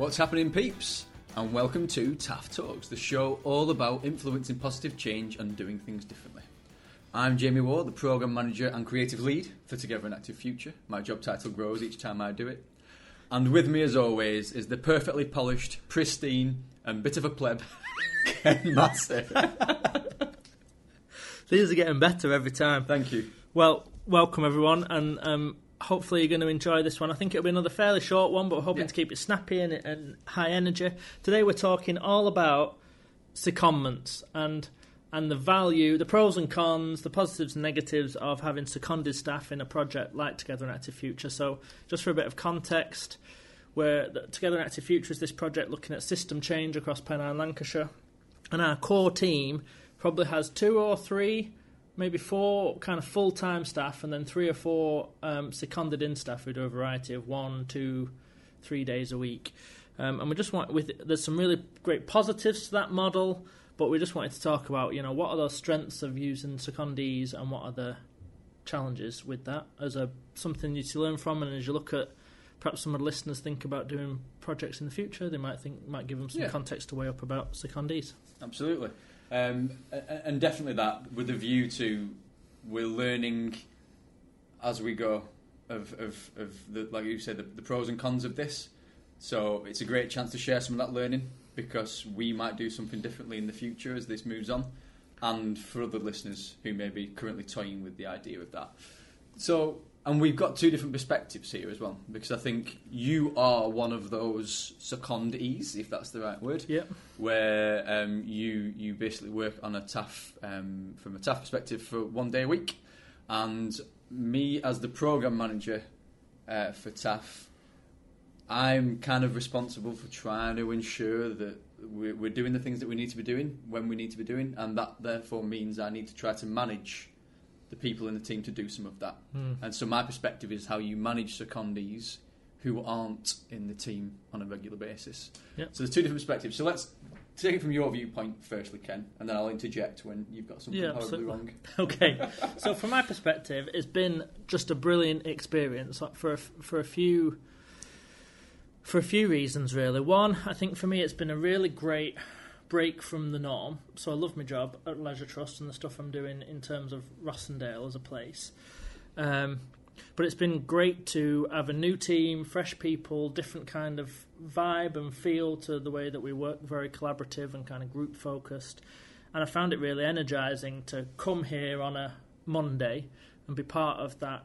What's happening, peeps? And welcome to TAF Talks, the show all about influencing positive change and doing things differently. I'm Jamie Ward, the Programme Manager and Creative Lead for Together an Active Future. My job title grows each time I do it. And with me, as always, is the perfectly polished, pristine, and bit of a pleb, Ken Massey. These are getting better every time. Thank you. Well, welcome everyone, and um, hopefully you're going to enjoy this one. I think it'll be another fairly short one, but we're hoping Yeah. to keep it snappy and, and high energy. Today we're talking all about secondments and and the value, the pros and cons, the positives and negatives of having seconded staff in a project like Together an Active Future. So, just for a bit of context, where Together an Active Future is this project looking at system change across Pennine, Lancashire, and our core team probably has two or three, maybe four kind of full time staff, and then three or four um, seconded in staff who do a variety of one, two, three days a week. Um, and we just want with there's some really great positives to that model, but we just wanted to talk about you know what are those strengths of using secondees and what are the challenges with that as a something you to learn from, and as you look at perhaps some of the listeners think about doing projects in the future, they might think might give them some Yeah. context to weigh up about secondees. Absolutely. Um, and definitely that with a view to we're learning as we go of, of, of the, like you said, the, the pros and cons of this. So it's a great chance to share some of that learning because we might do something differently in the future as this moves on. And for other listeners who may be currently toying with the idea of that. So, and we've got two different perspectives here as well because I think you are one of those secondees, if that's the right word Yeah. where um, you you basically work on a TAF um, from a TAF perspective for one day a week, and me as the program manager uh, for TAF, I'm kind of responsible for trying to ensure that we're, we're doing the things that we need to be doing when we need to be doing, and that therefore means I need to try to manage the people in the team to do some of that. Hmm. And so my perspective is how you manage secondees who aren't in the team on a regular basis. Yep. So there's two different perspectives. So let's take it from your viewpoint firstly, Ken, and then I'll interject when you've got something Yeah, horribly wrong. Okay, so from my perspective, it's been just a brilliant experience like, for a, for a few for a few reasons. Really, one, I think for me, it's been a really great break from the norm. So I love my job at Leisure Trust and the stuff I'm doing in terms of Rossendale as a place. Um, but it's been great to have a new team, fresh people, different kind of vibe and feel to the way that we work, very collaborative and kind of group focused. And I found it really energizing to come here on a Monday and be part of that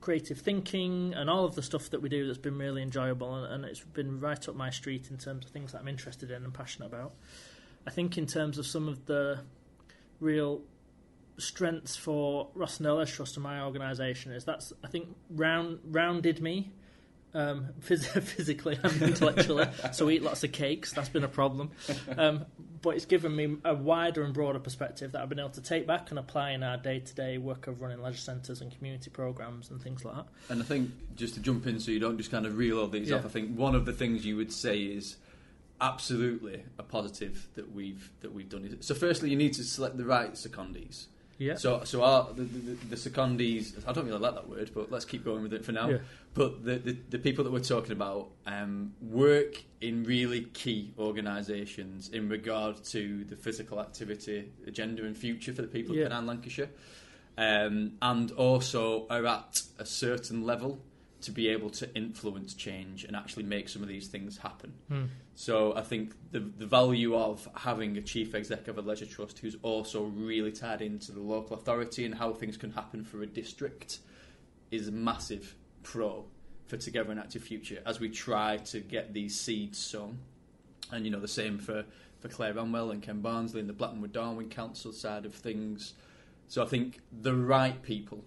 creative thinking and all of the stuff that we do that's been really enjoyable and, and it's been right up my street in terms of things that I'm interested in and passionate about. I think in terms of some of the real strengths for Leisure Trust and my organisation is that's I think round rounded me um, phys- physically and intellectually. so we eat lots of cakes. That's been a problem, um, but it's given me a wider and broader perspective that I've been able to take back and apply in our day to day work of running leisure centres and community programs and things like that. And I think just to jump in, so you don't just kind of reel all these Yeah. off. I think one of the things you would say is absolutely a positive that we've that we've done. Is, so firstly, you need to select the right secondees. Yeah. So, so our the, the, the secondees. I don't really like that word, but let's keep going with it for now. Yeah. But the, the the people that we're talking about um, work in really key organisations in regard to the physical activity agenda and future for the people Yeah. of Pennine, Lancashire, um, and also are at a certain level to be able to influence change and actually make some of these things happen. Hmm. So I think the the value of having a chief exec of a leisure trust who's also really tied into the local authority and how things can happen for a district is a massive pro for Together an Active Future as we try to get these seeds sown. And you know the same for for Claire Ranwell and Ken Barnsley and the Blackburn Darwen Council side of things. So I think the right people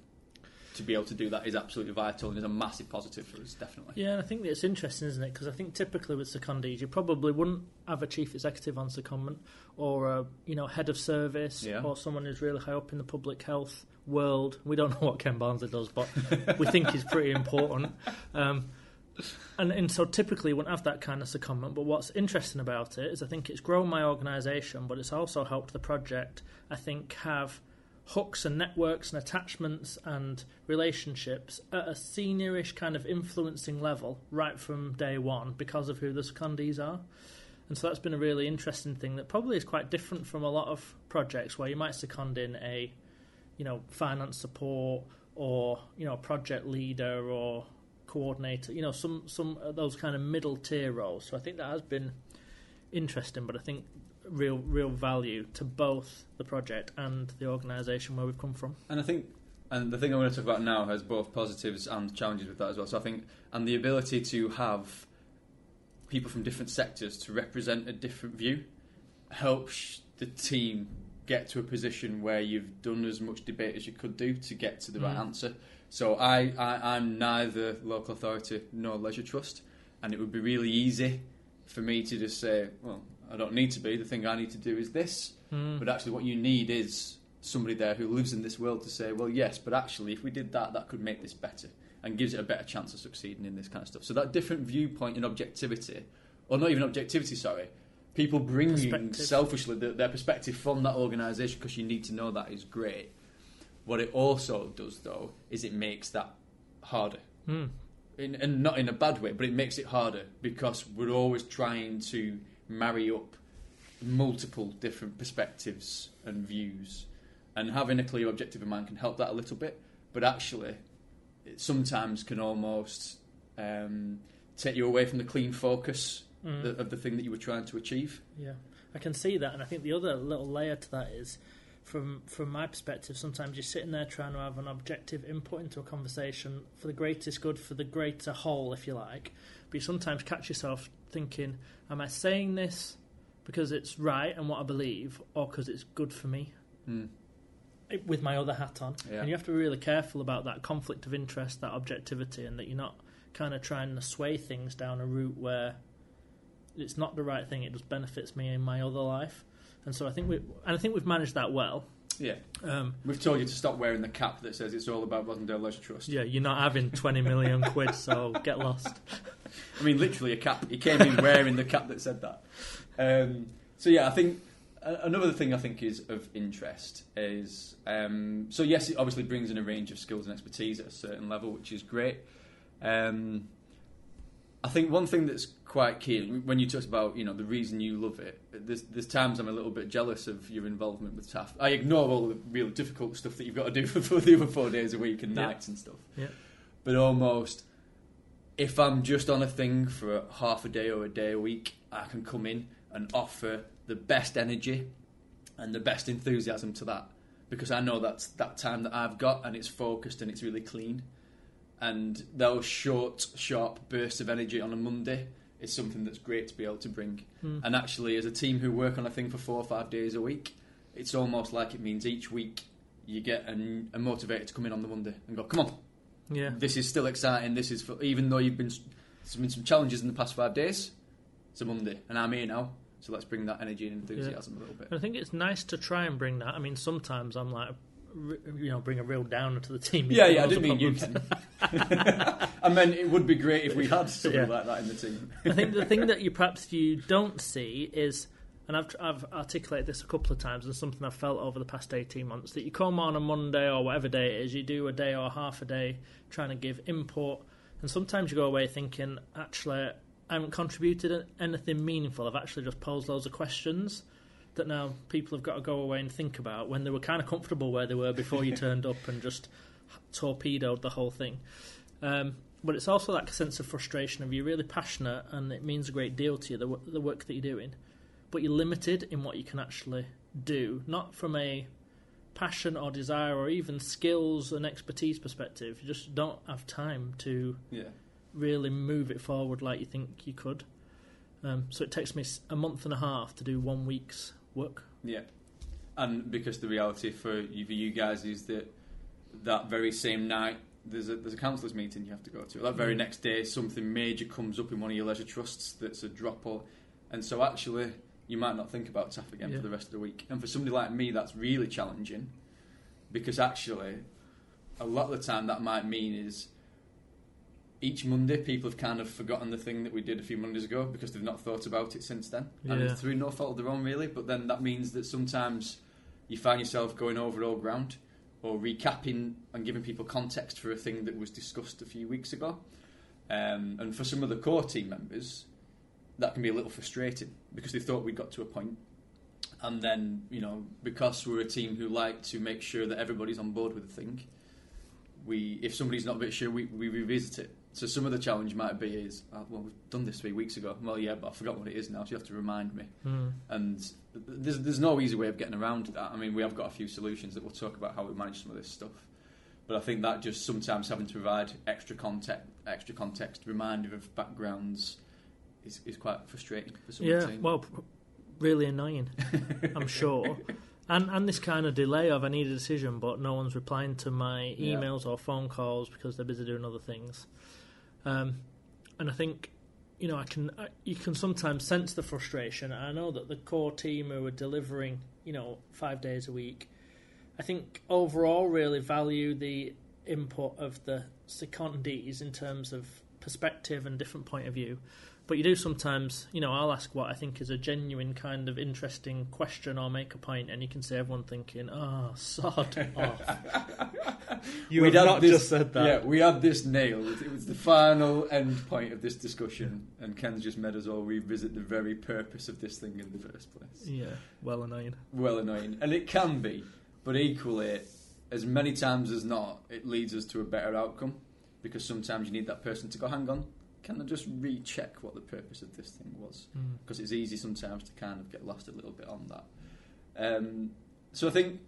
to be able to do that is absolutely vital and is a massive positive for us, definitely. Yeah, and I think it's interesting, isn't it? Because I think typically with secondees, you probably wouldn't have a chief executive on secondment or a you know head of service Yeah. or someone who's really high up in the public health world. We don't know what Ken Barnsley does, but we think he's pretty important. Um, and, and so typically you wouldn't have that kind of secondment. But what's interesting about it is I think it's grown my organisation, but it's also helped the project. I think have hooks and networks and attachments and relationships at a seniorish kind of influencing level right from day one because of who the secondees are. And so that's been a really interesting thing that probably is quite different from a lot of projects where you might second in a, you know, finance support or you know, project leader or coordinator. You know, some some of those kind of middle tier roles. So I think that has been interesting, but I think real real value to both the project and the organisation where we've come from. And I think, and the thing I want to talk about now has both positives and challenges with that as well. So I think, and the ability to have people from different sectors to represent a different view helps the team get to a position where you've done as much debate as you could do to get to the right Mm. answer. So I, I, I'm neither local authority nor leisure trust, and it would be really easy for me to just say, well, I don't need to be. The thing I need to do is this. Mm. But actually, what you need is somebody there who lives in this world to say, well, yes, but actually, if we did that, that could make this better and gives it a better chance of succeeding in this kind of stuff. So that different viewpoint and objectivity, or not even objectivity, sorry, people bringing selfishly their, their perspective from that organisation because you need to know that is great. What it also does, though, is it makes that harder. Mm. In, and not in a bad way, but it makes it harder because we're always trying to marry up multiple different perspectives and views, and having a clear objective in mind can help that a little bit. But actually, it sometimes can almost um, take you away from the clean focus Mm. of the thing that you were trying to achieve. Yeah, I can see that, and I think the other little layer to that is, from from my perspective, sometimes you're sitting there trying to have an objective input into a conversation for the greatest good, for the greater whole, if you like. But you sometimes catch yourself thinking, "Am I saying this because it's right and what I believe, or because it's good for me?" Mm. With my other hat on, Yeah. and you have to be really careful about that conflict of interest, that objectivity, and that you're not kind of trying to sway things down a route where it's not the right thing. It just benefits me in my other life, and so I think we and I think we've managed that well. Yeah, Um, we've told you to stop wearing the cap that says it's all about Rossendale Leisure Trust. yeah, you're not having twenty million quid, so get lost. I mean, literally a cap. He came in wearing the cap that said that. Um, so yeah, I think another thing I think is of interest is um, so yes, it obviously brings in a range of skills and expertise at a certain level, which is great. Um, I think one thing that's quite key when you talk about you know the reason you love it. There's, there's times I'm a little bit jealous of your involvement with TAF. I ignore all the real difficult stuff that you've got to do for, for the other four days a week and Yeah. nights and stuff. Yeah. But almost if I'm just on a thing for half a day or a day a week, I can come in and offer the best energy and the best enthusiasm to that because I know that's that time that I've got and it's focused and it's really clean. And those short, sharp bursts of energy on a Monday is something that's great to be able to bring. Mm. And actually, as a team who work on a thing for four or five days a week, it's almost like it means each week you get a, a motivator to come in on the Monday and go, come on, Yeah, this is still exciting. This is for, even though you've been there's been some challenges in the past five days. It's a Monday, and I'm here now. So let's bring that energy and enthusiasm a little bit. I think it's nice to try and bring that. I mean, sometimes I'm like, you know, bring a real downer to the team. Yeah, yeah. I didn't mean you. I meant it would be great if we had something Yeah. like that in the team. I think the thing that you perhaps you don't see is, and I've I've articulated this a couple of times, and something I've felt over the past eighteen months that you come on a Monday or whatever day it is, you do a day or half a day trying to give input, and sometimes you go away thinking, actually, I haven't contributed anything meaningful. I've actually just posed loads of questions that now people have got to go away and think about when they were kind of comfortable where they were before you turned up and just torpedoed the whole thing. Um, but it's also that sense of frustration of you're really passionate and it means a great deal to you the, the work that you're doing, but you're limited in what you can actually do, not from a passion or desire or even skills and expertise perspective. You just don't have time to Yeah. really move it forward like you think you could. Um, so it takes me a month and a half to do one week's work. Yeah, and because the reality for you, for you guys is that that very same night there's a there's a councillors meeting you have to go to. That very Mm. next day, something major comes up in one of your leisure trusts that's a drop or, and so actually you might not think about TAF again Yeah. for the rest of the week. And for somebody like me, that's really challenging because actually a lot of the time that might mean is each Monday people have kind of forgotten the thing that we did a few Mondays ago because they've not thought about it since then. And Yeah. it's through no fault of their own really, but then that means that sometimes you find yourself going over old ground or recapping and giving people context for a thing that was discussed a few weeks ago. Um, and for some of the core team members, that can be a little frustrating because they thought we'd got to a point. And then you know because we're a team who like to make sure that everybody's on board with the thing we if somebody's not a bit sure we, we revisit it. So some of the challenge might be is oh, well we've done this three weeks ago. Well yeah but I forgot what it is now so you have to remind me. Mm. and there's, there's no easy way of getting around that. I mean we have got a few solutions that we'll talk about how we manage some of this stuff. But I think that just sometimes having to provide extra context extra context reminder of backgrounds is, is quite frustrating for some of Yeah, well, really annoying, I'm sure. And and this kind of delay of I need a decision, but no one's replying to my Yeah. emails or phone calls because they're busy doing other things. Um, and I think you know I can I, you can sometimes sense the frustration. I know that the core team who are delivering you know five days a week, I think overall really value the input of the secondees in terms of perspective and different point of view. But you do sometimes, you know, I'll ask what I think is a genuine kind of interesting question or make a point, and you can see everyone thinking, "Oh, sod off." You We'd have had not this- just said that. Yeah, we had this nailed. It was the final end point of this discussion, and Ken's just made us all we revisit the very purpose of this thing in the first place. Yeah, well annoying. Well annoying, and it can be, but equally, as many times as not, it leads us to a better outcome because sometimes you need that person to go, "Hang on, can I just recheck what the purpose of this thing was?" Mm. because it's easy sometimes to kind of get lost a little bit on that. Um, so I think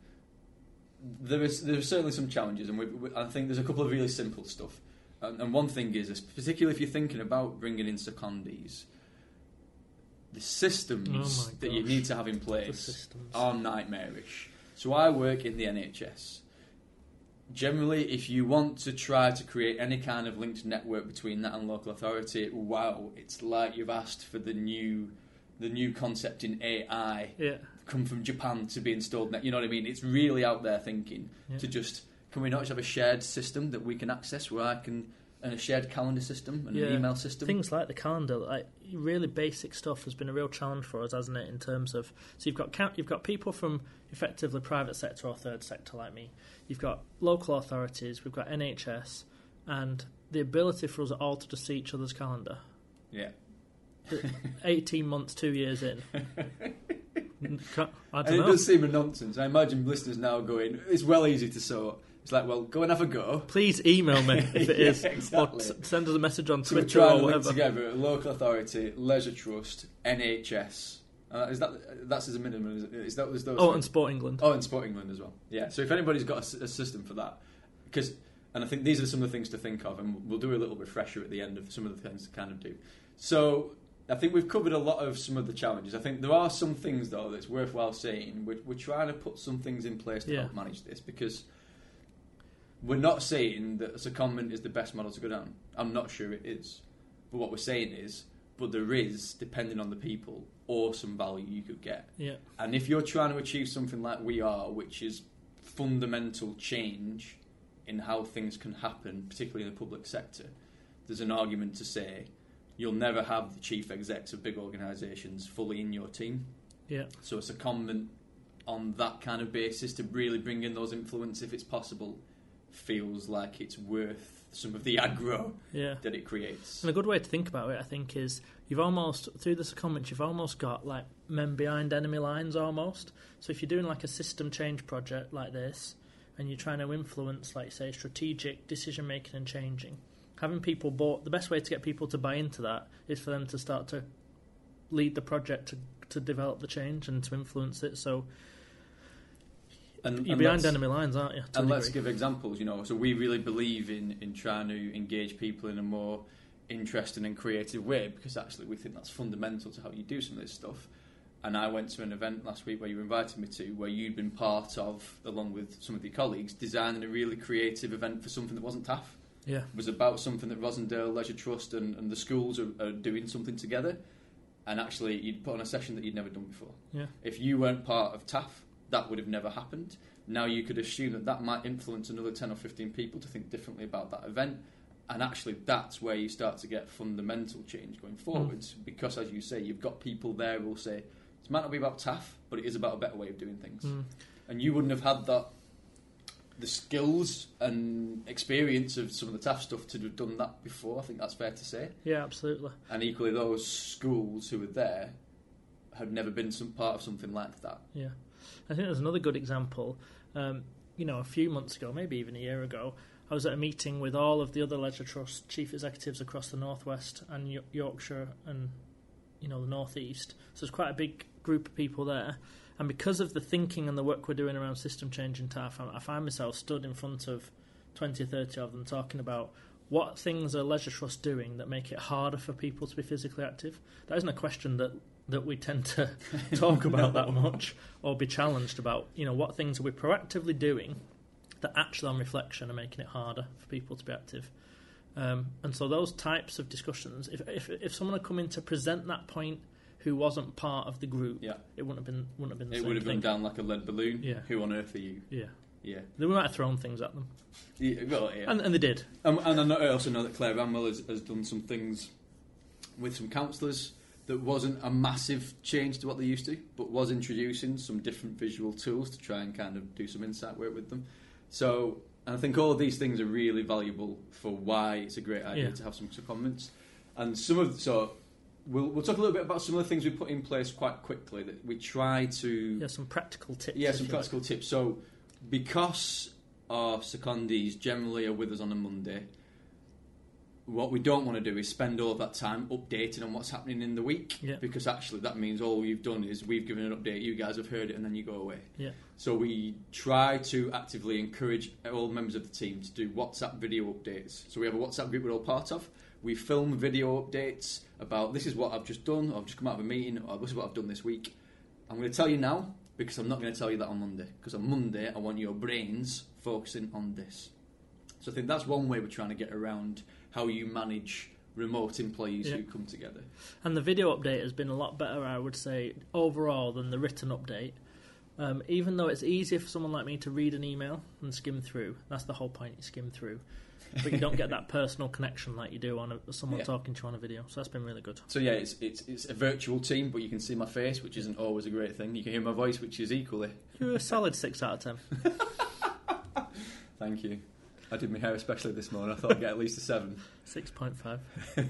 there is there are certainly some challenges, and we, we, I think there's a couple of really simple stuff. And, and one thing is, particularly if you're thinking about bringing in secondees, the systems Oh that you need to have in place are nightmarish. So I work in the NHS. Generally, if you want to try to create any kind of linked network between that and local authority, wow, it's like you've asked for the new, the new concept in AI yeah, come from Japan to be installed. You know what I mean? It's really out there thinking Yeah. to just can we not just have a shared system that we can access where I can a shared calendar system and Yeah. an email system. things like the calendar, like really basic stuff, has been a real challenge for us, hasn't it? In terms of so you've got count, you've got people from effectively private sector or third sector like me. You've got local authorities. We've got NHS, and the ability for us all to just see each other's calendar. yeah. Eighteen months, two years in. I And it know. does seem a nonsense. I imagine listeners now going, it's well easy to sort. It's like, well, go and have a go. Please email me if it Yeah, is, exactly. or s- send us a message on So we're Twitter trying or whatever. together local authority, leisure trust, NHS. Uh, is that that's as a minimum? Is, is that was those? Oh, and Sport England. Oh, and Sport England as well. Yeah. So if anybody's got a system for that, because and I think these are some of the things to think of, and we'll do a little refresher at the end of some of the things to kind of do. So I think we've covered a lot of some of the challenges. I think there are some things though that's worthwhile saying. We're, we're trying to put some things in place to Yeah. help manage this because we're not saying that a secondment is the best model to go down. I'm not sure it is, but what we're saying is, but there is, depending on the people, awesome value you could get. Yeah, And if you're trying to achieve something like we are, which is fundamental change in how things can happen, particularly in the public sector, there's an argument to say you'll never have the chief execs of big organisations fully in your team. yeah, So it's a secondment on that kind of basis to really bring in those influence if it's possible feels like it's worth some of the aggro yeah. that it creates. And a good way to think about it, I think, is you've almost through this secondment, you've almost got like men behind enemy lines almost. So if you're doing like a system change project like this, and you're trying to influence, like say, strategic decision making and changing, having people bought, the best way to get people to buy into that is for them to start to lead the project to to develop the change and to influence it. So And, you're behind enemy lines, aren't you? to and let's give examples. You know, so we really believe in in trying to engage people in a more interesting and creative way because actually we think that's fundamental to how you do some of this stuff. And I went to an event last week where you invited me to, where you'd been part of, along with some of your colleagues, designing a really creative event for something that wasn't TAF. yeah, It was about something that Rossendale Leisure Trust and, and the schools are, are doing something together. And actually, you'd put on a session that you'd never done before. yeah, If you weren't part of TAF, that would have never happened. Now you could assume that that might influence another 10 or 15 people to think differently about that event. And actually, that's where you start to get fundamental change going forwards. Because, as you say, you've got people there who will say, it might not be about TAF, but it is about a better way of doing things. Mm. and you wouldn't have had that the skills and experience of some of the tough stuff to have done that before. I think that's fair to say. Yeah, absolutely. And equally, those schools who were there had never been some part of something like that. Yeah, I think there's another good example. Um, you know, a few months ago, maybe even a year ago, I was at a meeting with all of the other Leisure Trust chief executives across the northwest and Yo- Yorkshire and you know the northeast. So there's quite a big group of people there. And because of the thinking and the work we're doing around system change in TAF, I find myself stood in front of 20 or 30 of them talking about what things are Leisure Trust doing that make it harder for people to be physically active. That isn't a question that, that we tend to talk about No. that much or be challenged about. You know, what things are we proactively doing that actually, on reflection, are making it harder for people to be active? Um, and so those types of discussions, if, if if someone had come in to present that point who wasn't part of the group, Yeah, it wouldn't have been wouldn't have been the it would have gone down like a lead balloon. Yeah. Who on earth are you? Yeah, Yeah, they might have thrown things at them, yeah, well, yeah. and, and they did. Um, and I, know, I also know that Claire Ramwell has, has done some things with some counsellors that wasn't a massive change to what they used to, but was introducing some different visual tools to try and kind of do some insight work with them. So, and I think all of these things are really valuable for why it's a great idea Yeah. to have some secondments. And some of so we'll we'll talk a little bit about some of the things we put in place quite quickly that we try to Yeah, some practical tips. yeah, some you like. practical tips. So, because our secondees generally are with us on a Monday, what we don't want to do is spend all of that time updating on what's happening in the week. Yeah. Because actually, that means all you've done is we've given an update, you guys have heard it, and then you go away. Yeah. So we try to actively encourage all members of the team to do WhatsApp video updates. So we have a WhatsApp group we're all part of. We film video updates about this is what I've just done, or I've just come out of a meeting, or this is what I've done this week. I'm going to tell you now because I'm not going to tell you that on Monday. Because on Monday, I want your brains focusing on this. So I think that's one way we're trying to get around how you manage remote employees Yeah. who come together. And the video update has been a lot better, I would say, overall than the written update. Um, even though it's easier for someone like me to read an email and skim through, that's the whole point. You skim through, but you don't get that personal connection like you do on a, someone Yeah. talking to you on a video. So that's been really good. So yeah, it's, it's it's a virtual team, but you can see my face, which isn't always a great thing. You can hear my voice, which is equally. You're a solid six out of ten. Thank you. I did my hair especially this morning. I thought I'd get at least a seven. Six point five.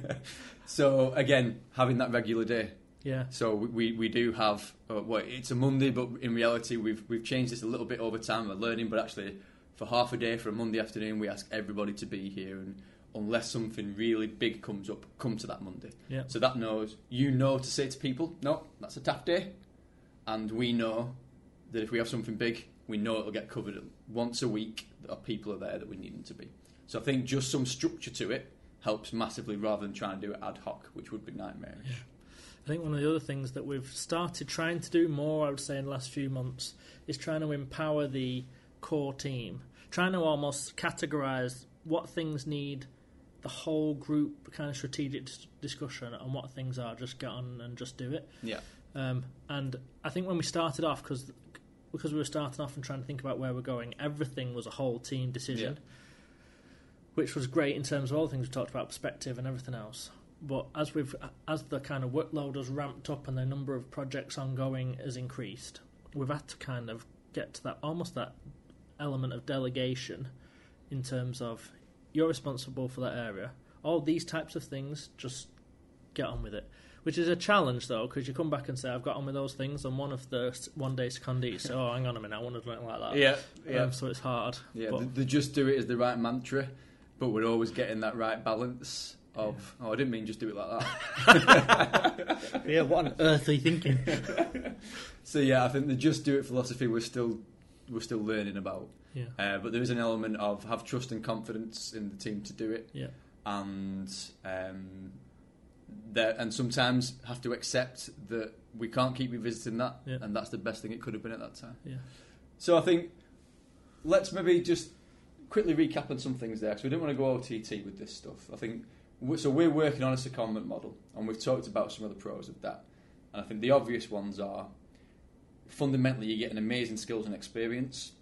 So again, having that regular day. Yeah. So we, we, do have uh, well, it's a Monday, but in reality we've we've changed this a little bit over time. We're learning, but actually for half a day for a Monday afternoon, we ask everybody to be here, and unless something really big comes up, come to that Monday. Yeah. So that knows you know to say to people, no, that's a tough day, and we know that if we have something big, we know it'll get covered once a week. That our people are there that we need them to be. So I think just some structure to it helps massively, rather than trying to do it ad hoc, which would be nightmarish. I think one of the other things that we've started trying to do more, I would say, in the last few months, is trying to empower the core team, trying to almost categorise what things need the whole group kind of strategic discussion and what things are just get on and just do it. Yeah. Um, and I think when we started off, because because we were starting off and trying to think about where we're going, everything was a whole team decision, which was great in terms of all the things we talked about, perspective and everything else. But as we've as the kind of workload has ramped up and the number of projects ongoing has increased, we've had to kind of get to that almost that element of delegation in terms of you're responsible for that area. All these types of things, just get on with it. Which is a challenge though, because you come back and say, "I've got on with those things," and one of the one day secondees say, "Oh, hang on a minute, I want to do it like that." Yeah, yeah, Um, so it's hard. yeah. But- The, the just do it is the right mantra, but we're always getting that right balance of. Oh, I didn't mean just do it like that. yeah, what on earth are you thinking? so yeah, I think the just do it philosophy we're still we're still learning about. yeah, Uh, but there is an element of have trust and confidence in the team to do it, yeah, and um, there, and sometimes have to accept that we can't keep revisiting that, Yeah. and that's the best thing it could have been at that time. yeah. So I think let's maybe just quickly recap on some things there because we don't want to go OTT with this stuff. I think so. We're working on a secondment model, and we've talked about some of the pros of that. And I think the obvious ones are fundamentally you get an amazing skills and experience.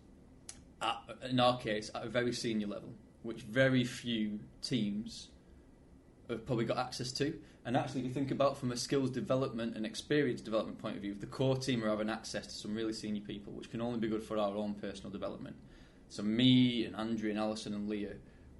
At, in our case, at a very senior level, which very few teams have probably got access to. And actually, if you think about from a skills development and experience development point of view, the core team are having access to some really senior people, which can only be good for our own personal development. So me and Andrew and Alison and Leah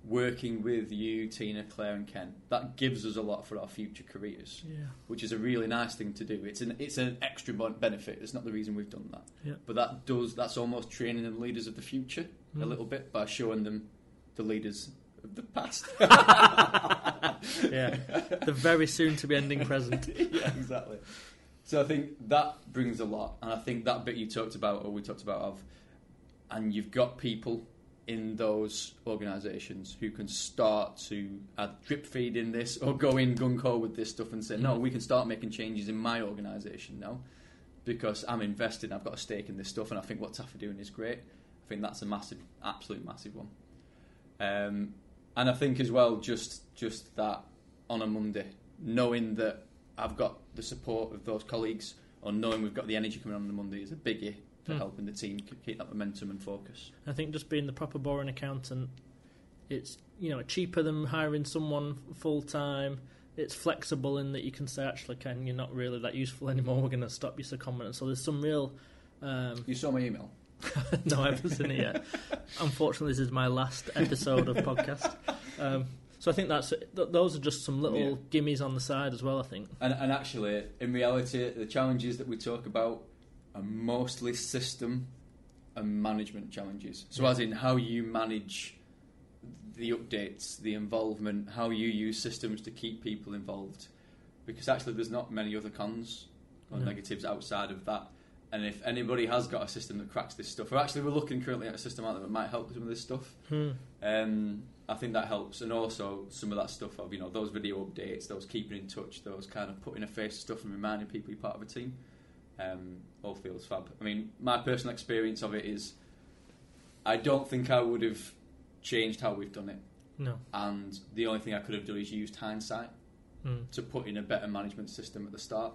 working with you, Tina, Claire, and Ken, that gives us a lot for our future careers, Yeah. which is a really nice thing to do. It's an it's an extra benefit. It's not the reason we've done that, Yeah. but that does that's almost training the leaders of the future a Mm. little bit by showing them the leaders the past. Yeah. the very soon to be ending present. yeah, exactly. So I think that brings a lot, and I think that bit you talked about, or we talked about, of, and you've got people in those organisations who can start to add drip feed in this, or go in gun ho with this stuff and say, no, we can start making changes in my organisation now, because I'm invested, I've got a stake in this stuff, and I think what TAF are doing is great. I think that's a massive, absolute massive one. Um, and I think as well, just just that on a Monday, knowing that I've got the support of those colleagues, or knowing we've got the energy coming on the Monday is a biggie for Hmm. helping the team keep that momentum and focus. I think just being the proper boring accountant, it's you know cheaper than hiring someone full time. It's flexible in that you can say, actually, Ken, you're not really that useful anymore. We're going to stop you secondment. So there's some real. Um, You saw my email. no, I haven't seen it yet. Unfortunately, this is my last episode of podcast. Um, so I think that's th- those are just some little Yeah. gimmies on the side as well. I think. And, and actually, in reality, the challenges that we talk about are mostly system and management challenges. So, Yeah. as in how you manage the updates, the involvement, how you use systems to keep people involved. Because actually, there's not many other cons or No. negatives outside of that. And if anybody has got a system that cracks this stuff, or actually we're looking currently at a system out there that might help with some of this stuff, Hmm. um, I think that helps, and also some of that stuff of you know those video updates, those keeping in touch, those kind of putting a face to stuff and reminding people you're part of a team. Um, all feels fab. I mean, my personal experience of it is, I don't think I would have changed how we've done it, No. and the only thing I could have done is used hindsight Hmm. to put in a better management system at the start.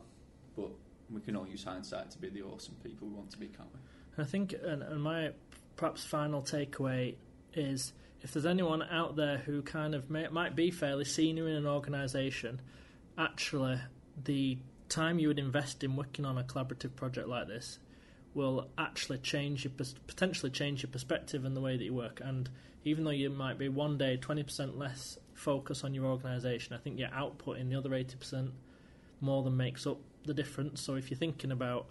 But we can all use hindsight to be the awesome people we want to be, can't we? I think, and, and my perhaps final takeaway is if there's anyone out there who kind of may, might be fairly senior in an organisation, actually, the time you would invest in working on a collaborative project like this will actually change your potentially change your perspective and the way that you work. And even though you might be one day twenty percent less focus on your organisation, I think your output in the other eighty percent more than makes up the difference. So if you're thinking about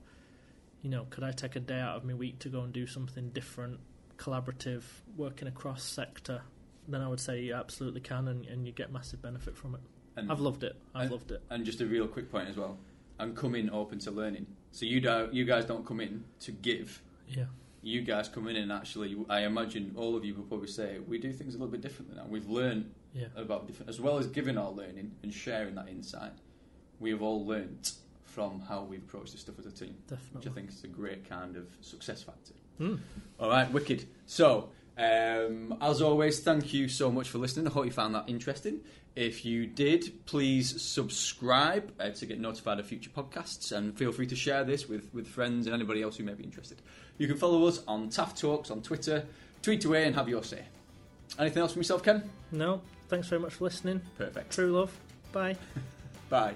you know, could I take a day out of my week to go and do something different, collaborative, working across sector? Then I would say you absolutely can, and, and you get massive benefit from it. And I've loved it. I've And- loved it. And just a real quick point as well. I'm coming open to learning. So you don't, you guys don't come in to give. Yeah, You guys come in and actually, I imagine all of you will probably say we do things a little bit differently now. We've learned yeah, about different, as well as giving our learning and sharing that insight. We have all learnt from how we approach this stuff as a team, which. I think is a great kind of success factor. Mm. All right, wicked. So, um, as always, thank you so much for listening. I hope you found that interesting. If you did, please subscribe uh, to get notified of future podcasts and feel free to share this with, with friends and anybody else who may be interested. You can follow us on TAF Talks on Twitter, tweet away and have your say. Anything else from yourself, Ken? No, thanks very much for listening. Perfect. True love. Bye. Bye.